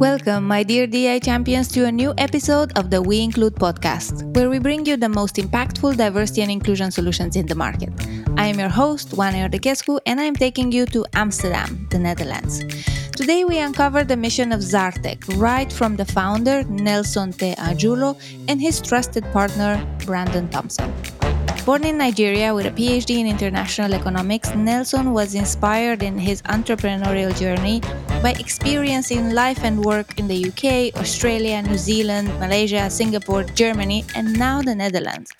Welcome, my dear DI champions, to a new episode of the We Include podcast, where we bring you the most impactful diversity and inclusion solutions in the market. I am your host, Juan Erdekescu, and I am taking you to Amsterdam, the Netherlands. Today, we uncover the mission of Zarttech, right from the founder, Nelson T. Ajulo, and his trusted partner, Brandon Thomson. Born in Nigeria with a PhD in international economics, Nelson was inspired in his entrepreneurial journey by experiencing life and work in the UK, Australia, New Zealand, Malaysia, Singapore, Germany, and now the Netherlands.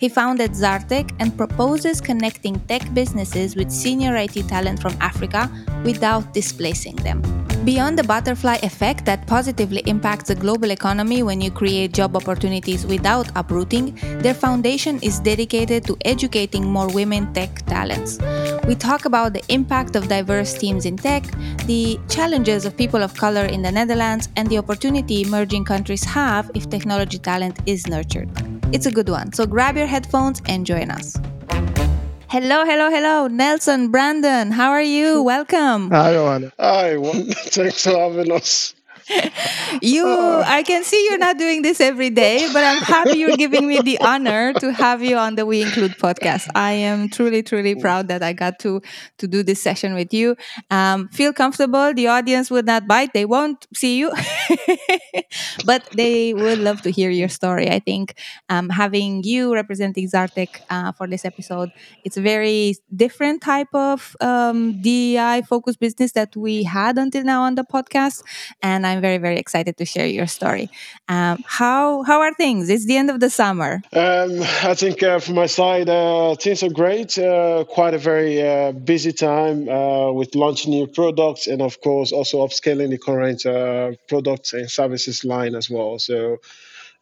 He founded Zarttech and proposes connecting tech businesses with senior IT talent from Africa without displacing them. Beyond the butterfly effect that positively impacts the global economy when you create job opportunities without uprooting, their foundation is dedicated to educating more women tech talents. We talk about the impact of diverse teams in tech, the challenges of people of color in the Netherlands, and the opportunity emerging countries have if technology talent is nurtured. It's a good one, so grab your headphones and join us. Hello, hello, hello, Nelson, Brandon. How are you? Welcome. Hi, Johanna. Hi, thanks for having us you i can see you're not doing this every day but i'm happy you're giving me the honor to have you on the we include podcast. I am truly truly proud that i got to to do this session with you. Um, feel comfortable. The audience will not bite. They won't see you. But they would love to hear your story i think. Um, having you representing Zarttech uh, for this episode it's a very different type of um, dei focused business that we had until now on the podcast. And i'm very very excited to share your story. Um, how how are things? It's the end of the summer. Um, I think uh, from my side, uh, things are great. Uh, quite a very uh, busy time uh, with launching new products and of course also upscaling the current uh, products and services line as well. So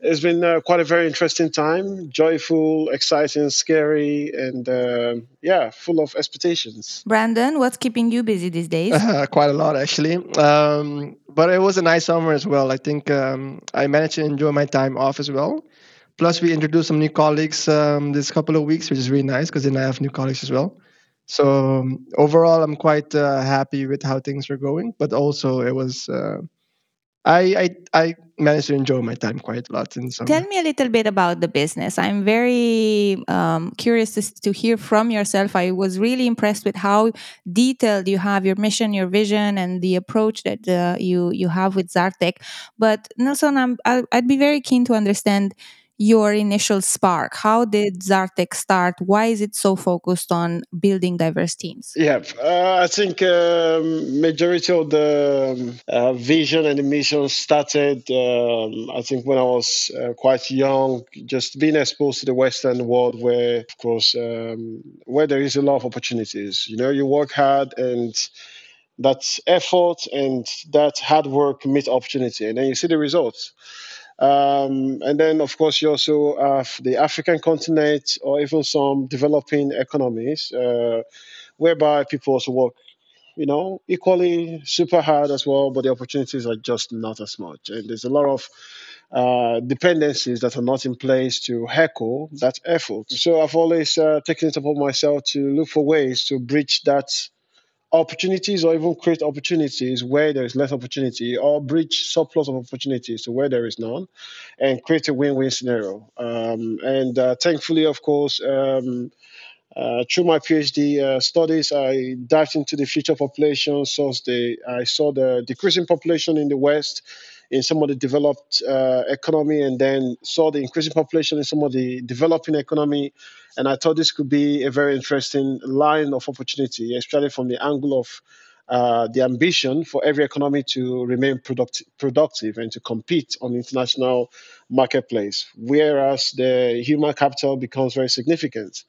it's been uh, quite a very interesting time joyful exciting scary and uh, yeah full of expectations. Brandon what's keeping you busy these days? Uh, quite a lot actually. Um, but it was a nice summer as well. I think um, i managed to enjoy my time off as well. Plus we introduced some new colleagues um, this couple of weeks which is really nice because then i have new colleagues as well. So um, overall i'm quite uh, happy with how things are going but also it was uh, I, I I managed to enjoy my time quite a lot in summer. Tell me a little bit about the business. I'm very um, curious to, to, hear from yourself. I was really impressed with how detailed you have your mission, your vision, and the approach that uh, you you have with Zarttech. But Nelson, I'm, I'd be very keen to understand your initial spark? How did Zarttech start? Why is it so focused on building diverse teams? Yeah, uh, I think um, majority of the um, uh, vision and the mission started. Um, I think when I was uh, quite young, just being exposed to the Western world, where of course um, where there is a lot of opportunities. You know, you work hard and that effort and that hard work meet opportunity, and then you see the results. Um, and then, of course, you also have the African continent or even some developing economies uh, whereby people also work, you know, equally super hard as well, but the opportunities are just not as much. And there's a lot of uh, dependencies that are not in place to heckle that effort. So I've always uh, taken it upon myself to look for ways to bridge that opportunities or even create opportunities where there is less opportunity or bridge surplus of opportunities to where there is none and create a win-win scenario um, and uh, thankfully of course um, uh, through my PhD uh, studies, I dived into the future population. So the, I saw the decreasing population in the West, in some of the developed uh, economy, and then saw the increasing population in some of the developing economy. And I thought this could be a very interesting line of opportunity, especially from the angle of uh, the ambition for every economy to remain product- productive and to compete on the international marketplace, whereas the human capital becomes very significant.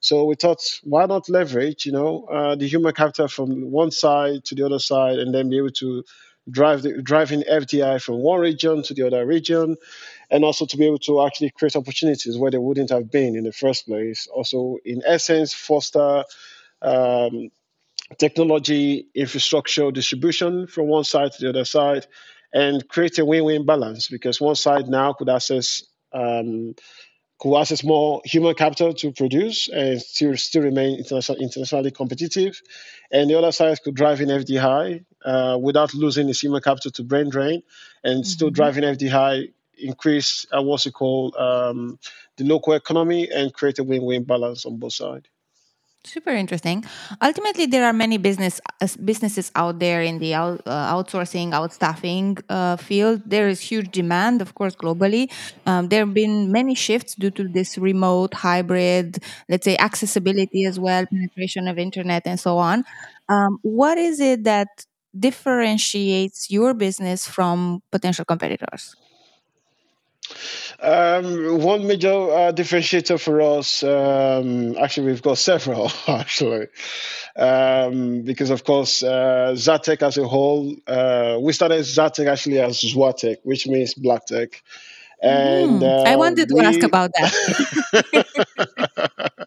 So we thought, why not leverage, you know, uh, the human capital from one side to the other side, and then be able to drive the, driving FDI from one region to the other region, and also to be able to actually create opportunities where they wouldn't have been in the first place. Also, in essence, foster um, technology, infrastructure, distribution from one side to the other side, and create a win-win balance because one side now could access um, could access more human capital to produce and still still remain international, internationally competitive. And the other side could drive in FDI uh, without losing its human capital to brain drain and mm-hmm. still driving FDI, increase uh, what's it called um, the local economy and create a win-win balance on both sides. Super interesting. Ultimately, there are many business uh, businesses out there in the out, uh, outsourcing, outstaffing uh, field. There is huge demand, of course, globally. Um, there have been many shifts due to this remote, hybrid, let's say, accessibility as well, penetration of internet, and so on. Um, what is it that differentiates your business from potential competitors? Um, one major uh, differentiator for us, um, actually, we've got several, actually, um, because of course, uh, Zarttech as a whole, uh, we started Zarttech actually as Zwatek, which means Black Tech. And mm, I uh, wanted to ask about that.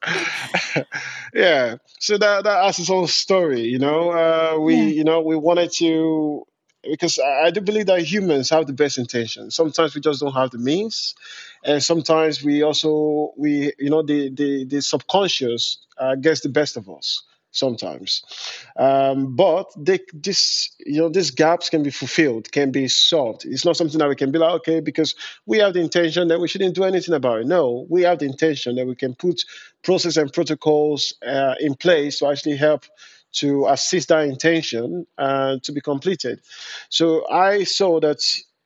yeah, so that that has its own story, you know. Uh, we, yeah. you know, we wanted to because I do believe that humans have the best intentions. Sometimes we just don't have the means, and sometimes we also we you know the the, the subconscious uh, gets the best of us sometimes. Um, but they, this, you know, these gaps can be fulfilled, can be solved. It's not something that we can be like, okay, because we have the intention that we shouldn't do anything about it. No, we have the intention that we can put process and protocols uh, in place to actually help to assist that intention uh, to be completed. So I saw that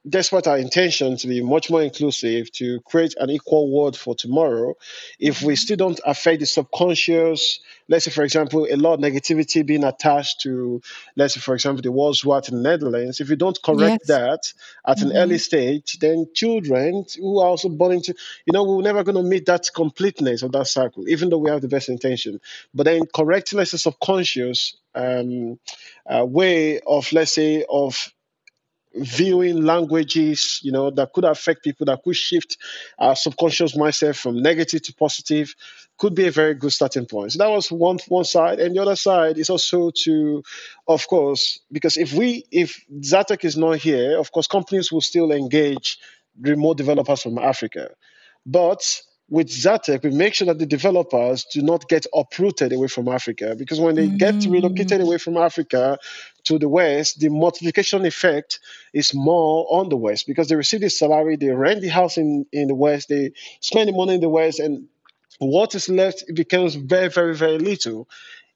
despite our intention to be much more inclusive, to create an equal world for tomorrow, if we still don't affect the subconscious, let's say, for example, a lot of negativity being attached to, let's say, for example, the World War in the Netherlands, if you don't correct yes. that at mm-hmm. an early stage, then children who are also born into, you know, we're never going to meet that completeness of that cycle, even though we have the best intention. But then correcting, let's say, subconscious um, uh, way of, let's say, of viewing languages, you know, that could affect people, that could shift our subconscious mindset from negative to positive, could be a very good starting point. So that was one one side, and the other side is also to, of course, because if we if Zarttech is not here, of course, companies will still engage remote developers from Africa, but with Zarttech, we make sure that the developers do not get uprooted away from Africa because when they mm. get relocated away from Africa to the West, the multiplication effect is more on the West because they receive the salary, they rent the house in, in the West, they spend the money in the West, and what is left becomes very, very, very little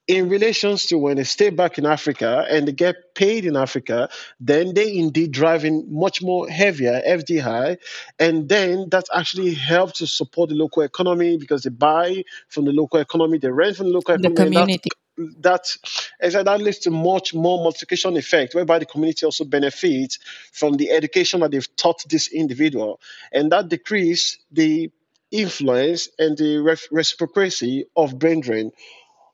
in relations to when they stay back in Africa and they get paid in Africa, then they indeed drive in much more heavier FDI, and then that actually helps to support the local economy because they buy from the local economy, they rent from the local the economy. Community. That, that, that leads to much more multiplication effect, whereby the community also benefits from the education that they've taught this individual, and that decrease the influence and the reciprocity of brain drain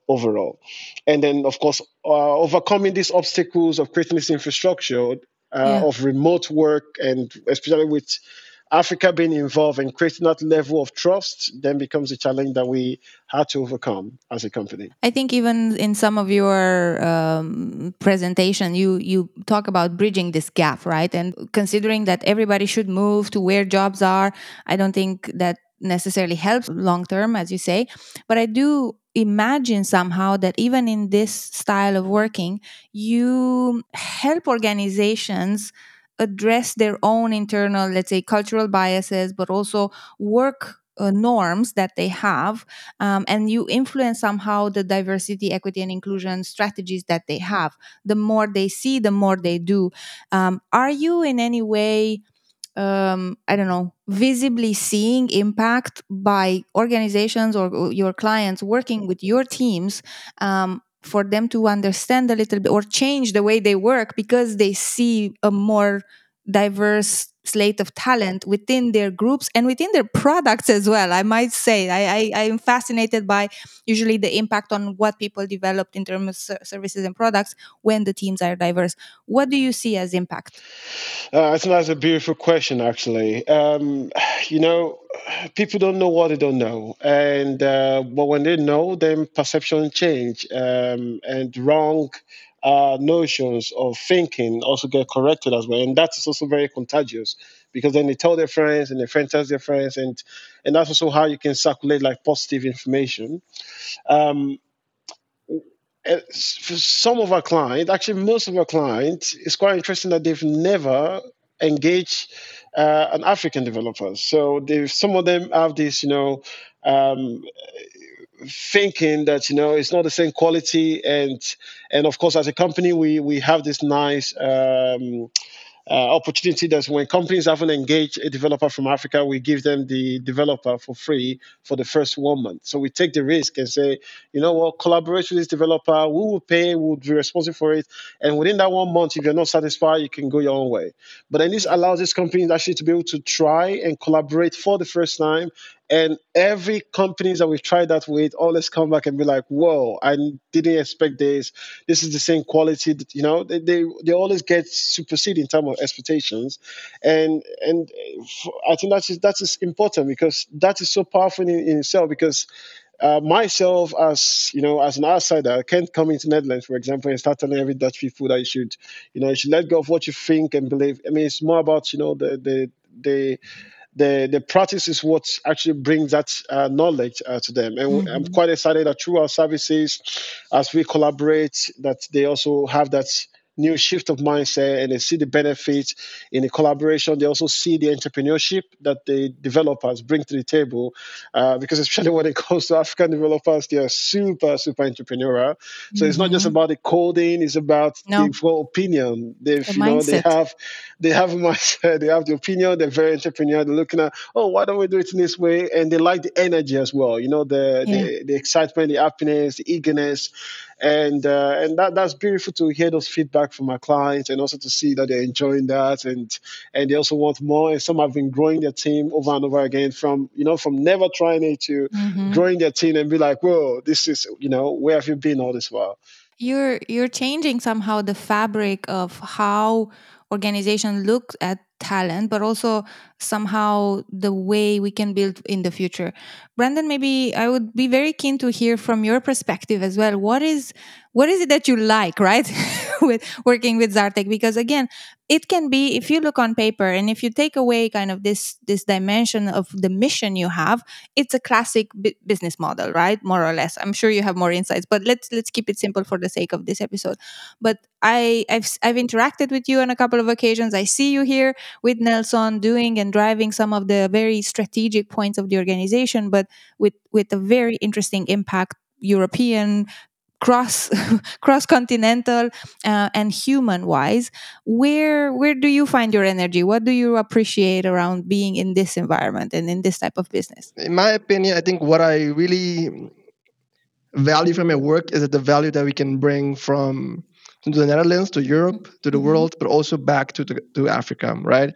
overall. And then, of course, uh, overcoming these obstacles of creating this infrastructure uh, yeah. of remote work, and especially with Africa being involved and creating that level of trust, then becomes a challenge that we had to overcome as a company. I think even in some of your um, presentation, you you talk about bridging this gap, right? And considering that everybody should move to where jobs are, I don't think that necessarily helps long term, as you say. But I do imagine somehow that even in this style of working, you help organizations address their own internal, let's say, cultural biases, but also work uh, norms that they have um, and you influence somehow the diversity equity and inclusion strategies that they have. The more they see the more they do. Um, are you in any way um, I don't know, visibly seeing impact by organizations or your clients working with your teams um, for them to understand a little bit or change the way they work because they see a more diverse slate of talent within their groups and within their products as well. I might say I, I, am fascinated by usually the impact on what people developed in terms of services and products when the teams are diverse. What do you see as impact? Uh, I think that's a beautiful question, actually. Um, you know, people don't know what they don't know, and uh, but when they know, then perception change um, and wrong notions of thinking also get corrected as well. And that is also very contagious because then they tell their friends and their friends tell their friends and and that's also how you can circulate like positive information um, for some of our clients actually most of our clients it's quite interesting that they've never engaged uh, an african developer so some of them have this you know um, thinking that you know it's not the same quality and and of course as a company we we have this nice um, uh, opportunity that when companies haven't engaged a developer from Africa, we give them the developer for free for the first one month. So we take the risk and say, you know what, collaborate with this developer, we will pay, we will be responsible for it. And within that one month, if you're not satisfied, you can go your own way. But then this allows these companies actually to be able to try and collaborate for the first time and every companies that we've tried that with always come back and be like, whoa, I didn't expect this. This is the same quality. That, you know, they, they, they always get superseded in terms of expectations. And and I think that is, that is important because that is so powerful in, in itself because uh, myself as you know as an outsider I can't come into Netherlands for example and start telling every Dutch people that you should you know you should let go of what you think and believe I mean it's more about you know the the the the the practice is what actually brings that uh, knowledge uh, to them and mm-hmm. i'm quite excited that through our services as we collaborate that they also have that new shift of mindset and they see the benefits in the collaboration. They also see the entrepreneurship that the developers bring to the table, uh, because especially when it comes to African developers, they are super, super entrepreneurial. So mm-hmm. it's not just mm-hmm. about the coding; it's about no. the opinion. They, the you know, they have, they have a mindset. They have the opinion. They're very entrepreneurial. They're looking at, oh, why don't we do it in this way? And they like the energy as well. You know, the yeah. the, the excitement, the happiness, the eagerness and uh, and that that's beautiful to hear those feedback from our clients and also to see that they're enjoying that and and they also want more and some have been growing their team over and over again from you know from never trying it to mm-hmm. growing their team and be like whoa this is you know where have you been all this while you're you're changing somehow the fabric of how organization look at talent, but also somehow the way we can build in the future. Brandon, maybe I would be very keen to hear from your perspective as well. What is what is it that you like, right, with working with Zarttech? Because again, it can be if you look on paper and if you take away kind of this this dimension of the mission you have, it's a classic b- business model, right, more or less. I'm sure you have more insights, but let's let's keep it simple for the sake of this episode. But I I've I've interacted with you on a couple of occasions. I see you here with Nelson doing and driving some of the very strategic points of the organization, but with with a very interesting impact European cross cross continental uh, and human wise where where do you find your energy? What do you appreciate around being in this environment and in this type of business? In my opinion i think what i really value from my work is that the value that we can bring from to the netherlands to europe to the mm-hmm. world but also back to the, to africa right?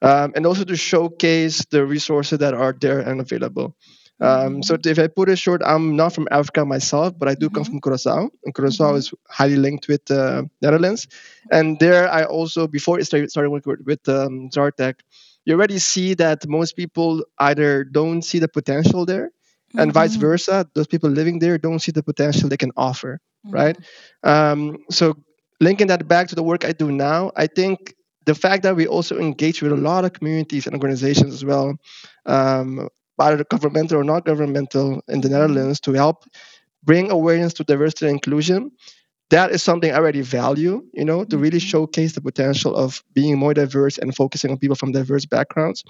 Um, and also to showcase the resources that are there and available um, so mm-hmm. if I put it short, I'm not from Africa myself, but I do mm-hmm. come from Curacao, and Curacao mm-hmm. is highly linked with uh, Netherlands. And there, I also before I started, started working with, um, Zarttech, you already see that most people either don't see the potential there, and mm-hmm. vice versa. Those people living there don't see the potential they can offer, mm-hmm. right? Um, so linking that back to the work I do now, I think the fact that we also engage with a lot of communities and organizations as well um, either governmental or not governmental in the Netherlands to help bring awareness to diversity and inclusion. That is something I already value, you know, to really mm-hmm. showcase the potential of being more diverse and focusing on people from diverse backgrounds.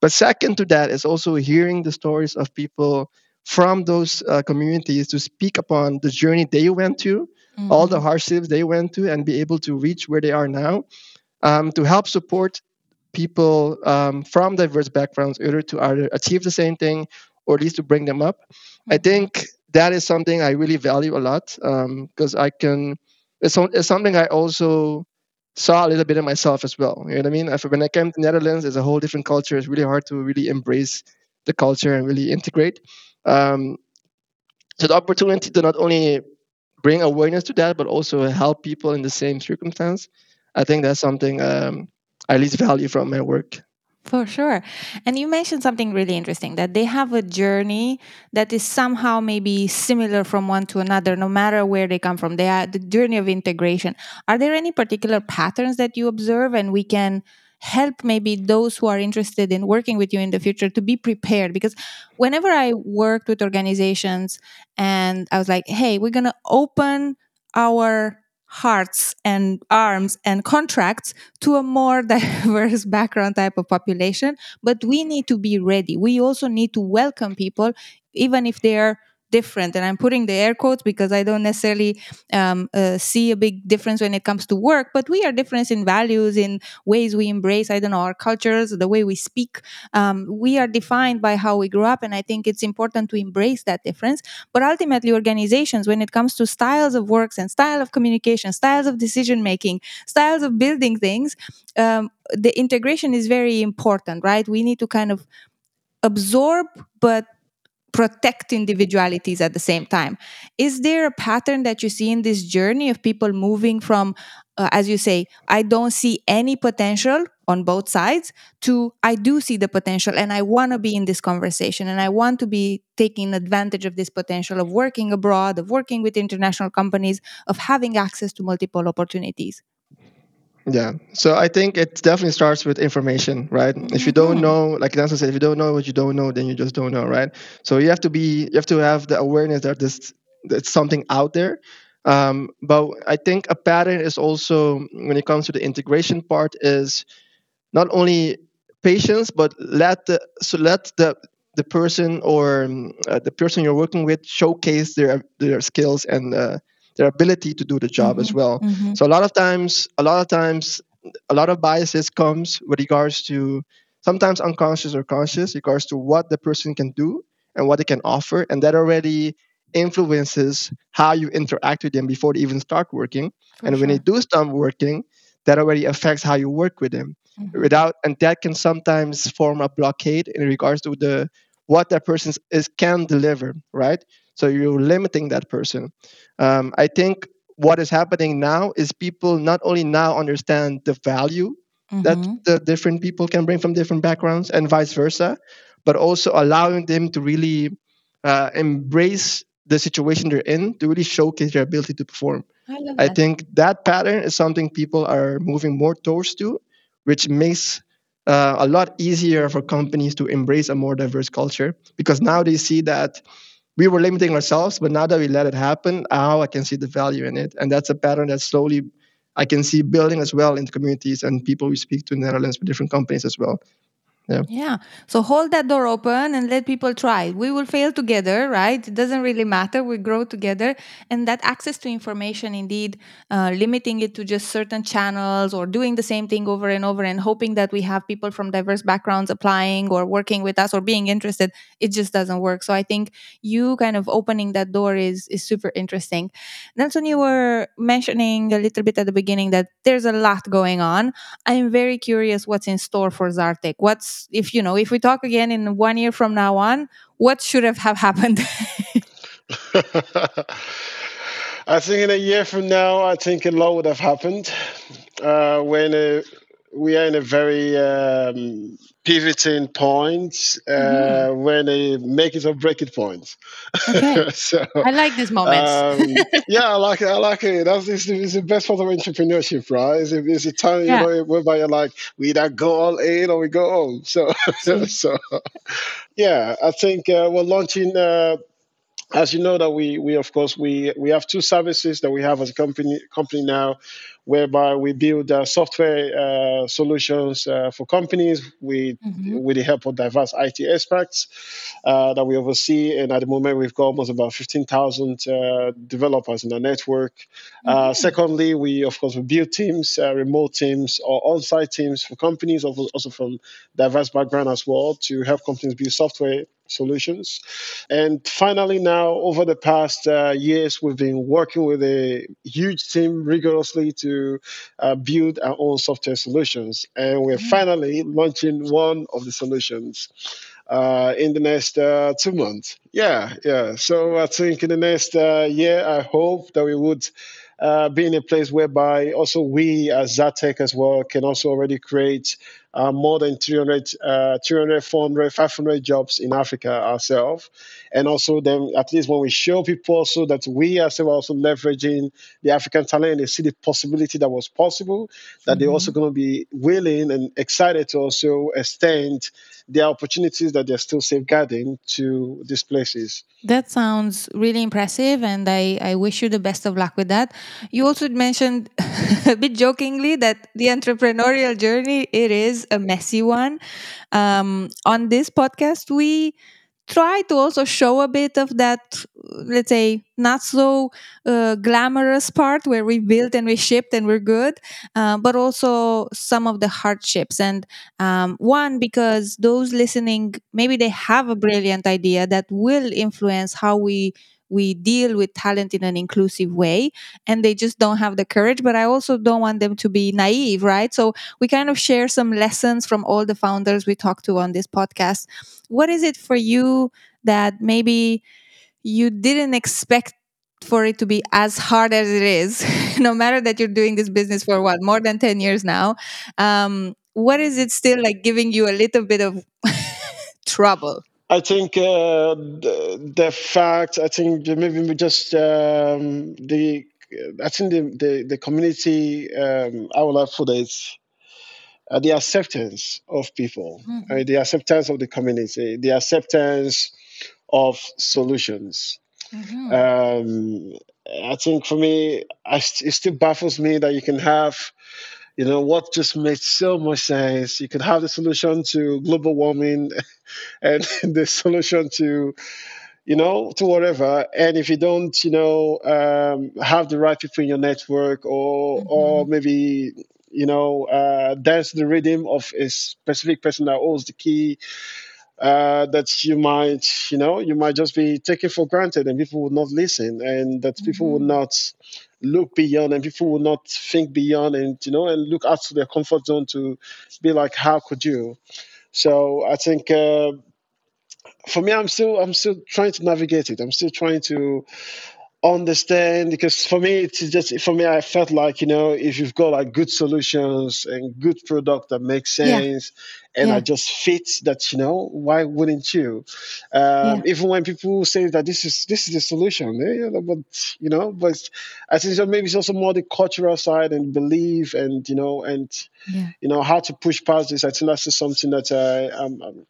But second to that is also hearing the stories of people from those uh, communities to speak upon the journey they went to, mm-hmm. all the mm-hmm. hardships they went to, and be able to reach where they are now, um, to help support people um, from diverse backgrounds in order to either achieve the same thing or at least to bring them up. I mm-hmm. think that is something I really value a lot because um, I can. It's, it's something I also saw a little bit of myself as well. You know what I mean? If, when I came to the Netherlands, it's a whole different culture. It's really hard to really embrace the culture and really integrate. Um, so the opportunity to not only bring awareness to that, but also help people in the same circumstance, I think that's something um, I least value from my work. For sure. And you mentioned something really interesting that they have a journey that is somehow maybe similar from one to another, no matter where they come from. They are the journey of integration. Are there any particular patterns that you observe and we can help maybe those who are interested in working with you in the future to be prepared because whenever i worked with organizations and i was like hey we're going to open our hearts and arms and contracts to a more diverse background type of population but we need to be ready. We also need to welcome people even if they're different. And i'm putting the air quotes because i don't necessarily um, uh, see a big difference when it comes to work but we are different in values in ways we embrace. I don't know our cultures the way we speak um, we are defined by how we grew up and i think it's important to embrace that difference. But ultimately organizations when it comes to styles of works and style of communication styles of decision making styles of building things um, the integration is very important right? We need to kind of absorb but protect individualities at the same time. Is there a pattern that you see in this journey of people moving from, uh, as you say, I don't see any potential on both sides to I do see the potential and I want to be in this conversation and I want to be taking advantage of this potential of working abroad, of working with international companies, of having access to multiple opportunities? Yeah. So I think it definitely starts with information, right? If you don't mm-hmm. know, like Nancy said, if you don't know what you don't know, then you just don't know, right? So you have to be, you have to have the awareness that this, that's something out there. Um, but I think a pattern is also when it comes to the integration part is not only patience, but let the so let the the person or uh, the person you're working with showcase their their skills and uh, their ability to do the job mm-hmm. as well. Mm-hmm. So a lot of times, a lot of times, a lot of biases comes with regards to sometimes unconscious or conscious, regards to what the person can do and what they can offer, and that already influences how you interact with them before they even start working. For and sure. when they do start working, that already affects how you work with them. Mm-hmm. Without and that can sometimes form a blockade in regards to the what that person is can deliver, right? So you're limiting that person. Um, I think what is happening now is people not only now understand the value mm-hmm. that the different people can bring from different backgrounds and vice versa, but also allowing them to really uh, embrace the situation they're in to really showcase their ability to perform. I, I think that pattern is something people are moving more towards to, which makes uh, a lot easier for companies to embrace a more diverse culture because now they see that we were limiting ourselves, but now that we let it happen, now I can see the value in it. And that's a pattern that slowly I can see building as well in communities and people we speak to in the Netherlands with different companies as well. Yeah. yeah. So hold that door open and let people try. We will fail together, right? It doesn't really matter. We grow together. And that access to information, indeed, uh, limiting it to just certain channels or doing the same thing over and over and hoping that we have people from diverse backgrounds applying or working with us or being interested, it just doesn't work. So I think you kind of opening that door is, is super interesting. nelson you were mentioning a little bit at the beginning that there's a lot going on. I'm very curious what's in store for Zarttech. What's if you know if we talk again in one year from now on what should have, have happened? I think in a year from now i think a lot would have happened. Uh, when uh, we are in a very um, pivoting point uh, mm-hmm. when they make it or break it point. Okay. so, I like this moment. um, yeah, I like it. I like it. That's it's, it's the best part of entrepreneurship, right? It's, it's a time yeah. you know, whereby you're like, we either go all in or we go home. So, so yeah, I think uh, we're launching. Uh, as you know that we we of course we we have two services that we have as a company company now whereby we build uh, software uh, solutions uh, for companies with mm-hmm. with the help of diverse IT experts uh, that we oversee. And at the moment, we've got almost about fifteen thousand uh, developers in our network. Uh, mm-hmm. secondly, we of course we build teams, remote teams or on-site teams for companies, also from diverse background as well, to help companies build software solutions. And finally, now over the past uh, years, we've been working with a huge team rigorously to uh, build our own software solutions. And we're mm-hmm. finally launching one of the solutions uh, in the next uh, two months. Yeah, yeah. So I think in the next uh, year, I hope that we would uh, be in a place whereby also we as Zarttech as well can also already create uh, more than 300, uh, 300, 400, 500 jobs in Africa ourselves. And also then at least when we show people also that we ourselves are also leveraging the African talent and they see the possibility that was possible, that they're also Mm-hmm. going to be willing and excited to also extend the opportunities that they're still safeguarding to these places. That sounds really impressive, and I, I wish you the best of luck with that. You also mentioned a bit jokingly that the entrepreneurial journey it is a messy one. Um, on this podcast, we try to also show a bit of that, let's say, not so uh, glamorous part where we built and we shipped and we're good, uh, but also some of the hardships. And um, one, because those listening, maybe they have a brilliant idea that will influence how we we deal with talent in an inclusive way and they just don't have the courage but i also don't want them to be naive right? So we kind of share some lessons from all the founders we talk to on this podcast. What is it for you that maybe you didn't expect for it to be as hard as it is no matter that you're doing this business for what more than 10 years now? Um, what is it still like giving you a little bit of trouble I think uh, the, the fact, I think maybe we just um, the, I think the the, the community, um, I would like for this, uh, the acceptance of people, uh, Mhm. the acceptance of the community, the acceptance of solutions. Mhm. Um, I think for me, I, st- it still baffles me that you can have, you know, what just makes so much sense. You could have the solution to global warming and the solution to you know to whatever and if you don't you know um, have the right people in your network or or Mhm. maybe you know uh, dance the rhythm of a specific person that holds the key uh, that you might you know you might just be taken for granted and people will not listen and that people will Mhm. not look beyond and people will not think beyond and you know and look out to their comfort zone to be like how could you so i think uh, for me i'm still i'm still trying to navigate it i'm still trying to understand because for me it's just for me i felt like you know if you've got like good solutions and good product that makes yeah. sense and yeah. that just fits that you know why wouldn't you? Yeah. um, even when people say that this is this is the solution eh, but you know but i think so maybe it's also more the cultural side and belief and you know and yeah. you know how to push past this. I think that's just something that i am um,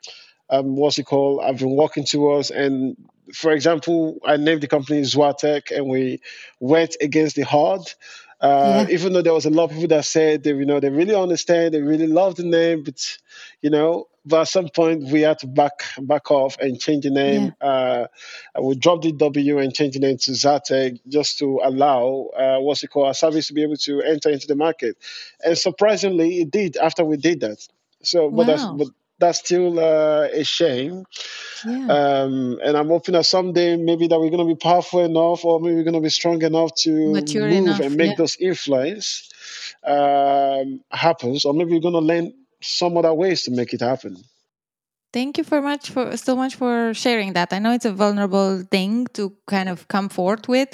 um, what's it called? I've been working towards. And for example, I named the company Zwatec, and we went against the hard. Uh, yeah even though there was a lot of people that said they, you know, they really understand, they really love the name, but you know, but at some point we had to back back off and change the yeah name. Uh, we dropped the W and changed the name to Zarttech just to allow uh, what's it called, our service to be able to enter into the market. And surprisingly, it did after we did that. So, but that's wow but that's still uh, a shame. yeah Um, and I'm hoping that someday maybe that we're going to be powerful enough or maybe we're going to be strong enough to mature move enough and yeah make those influence um, happens, or maybe we're going to learn some other ways to make it happen. Thank you for much for so much for sharing that. I know it's a vulnerable thing to kind of come forth with,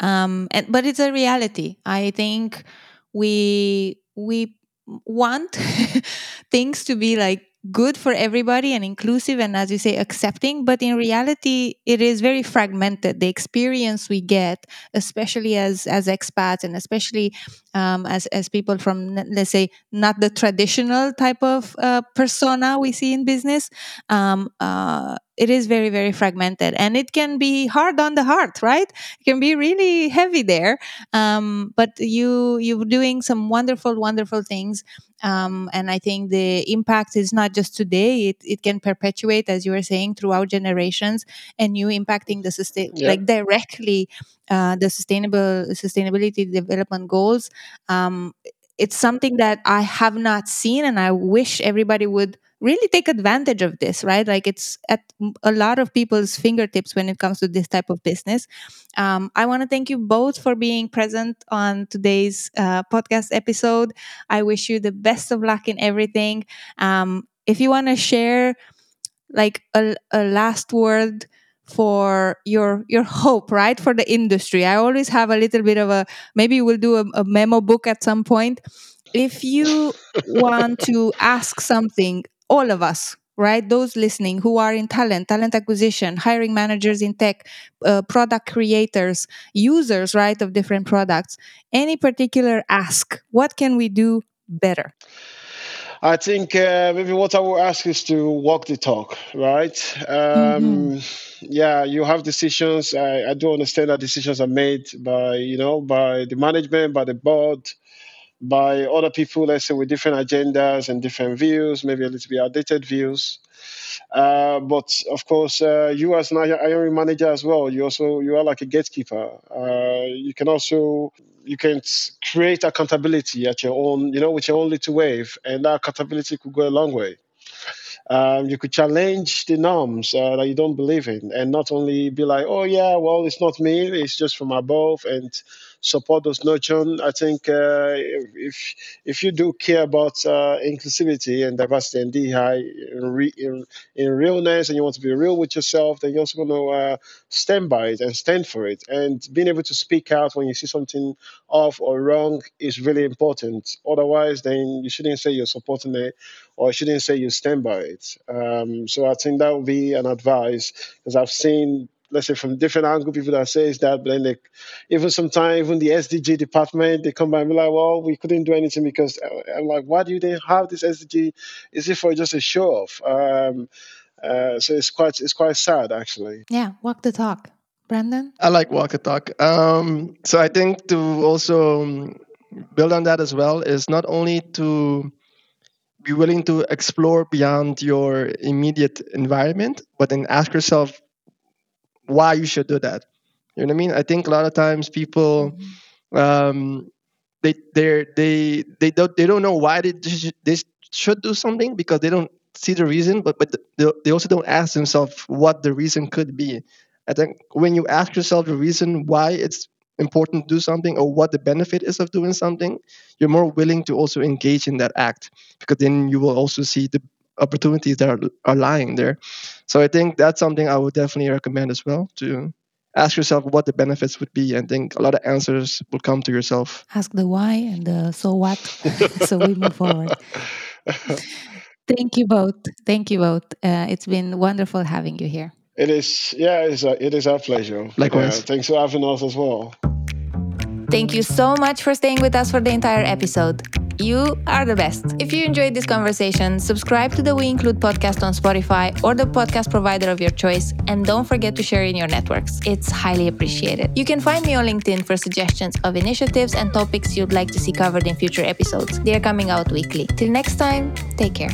um, and, but it's a reality. I think we we want things to be like good for everybody and inclusive and as you say accepting but in reality it is very fragmented. The experience we get especially as as expats and especially um, as as people from let's say not the traditional type of uh, persona we see in business um, uh, it is very very fragmented. And it can be hard on the heart right? It can be really heavy there. Um, but you you're doing some wonderful wonderful things um, and i think the impact is not just today it, it can perpetuate as you were saying throughout generations and you impacting the sustain Yeah. like directly uh, the sustainable sustainability development goals um, it's something that i have not seen and i wish everybody would really take advantage of this right? Like it's at a lot of people's fingertips when it comes to this type of business. Um, i want to thank you both for being present on today's uh, podcast episode. I wish you the best of luck in everything. Um, if you want to share like a, a last word for your your hope right for the industry. I always have a little bit of a maybe we'll do a, a memo book at some point. If you want to ask something all of us right those listening who are in talent talent acquisition hiring managers in tech uh, product creators users right of different products any particular ask what can we do better I think uh, maybe what I would ask is to walk the talk, right? Um, mm-hmm. Yeah, you have decisions. I, I do understand that decisions are made by you know by the management, by the board, by other people, let's say with different agendas and different views, maybe a little bit outdated views. Uh, but of course, uh, you as an hiring manager as well, you also you are like a gatekeeper. Uh, you can also you can create accountability at your own, you know, with your own little wave, and that accountability could go a long way. Um, you could challenge the norms uh, that you don't believe in, and not only be like, "Oh yeah, well, it's not me; it's just from above," and support those notions. I think uh, if if you do care about uh, inclusivity and diversity and DEI in, re, in, in, realness, and you want to be real with yourself, then you're also going to uh, stand by it and stand for it. And being able to speak out when you see something off or wrong is really important. Otherwise, then you shouldn't say you're supporting it, or you shouldn't say you stand by it. Um, so I think that would be an advice because I've seen let's say from different angle people that says that, but then they, even sometimes even the SDG department they come by and be like, well, we couldn't do anything because uh, I'm like, why do they have this SDG? Is it for just a show off? Um, uh, so it's quite it's quite sad actually. Yeah, walk the talk, Brandon. I like walk the talk. Um, so I think to also um, build on that as well is not only to be willing to explore beyond your immediate environment, but then ask yourself why you should do that. You know what I mean? I think a lot of times people um, they they they they don't they don't know why they they should do something because they don't see the reason, but but they, they also don't ask themselves what the reason could be. I think when you ask yourself the reason why it's important to do something or what the benefit is of doing something, you're more willing to also engage in that act because then you will also see the opportunities that are, are lying there. So I think that's something I would definitely recommend as well to ask yourself what the benefits would be and think a lot of answers will come to yourself. Ask the why and the so what so we move forward. Thank you both. Thank you both. Uh, it's been wonderful having you here. It is, yeah, it is, a, it is our pleasure. Likewise. Yeah, thanks for having us as well. Thank you so much for staying with us for the entire episode. You are the best. If you enjoyed this conversation, subscribe to the We Include podcast on Spotify or the podcast provider of your choice, and don't forget to share in your networks. It's highly appreciated. You can find me on LinkedIn for suggestions of initiatives and topics you'd like to see covered in future episodes. They are coming out weekly. Till next time, take care.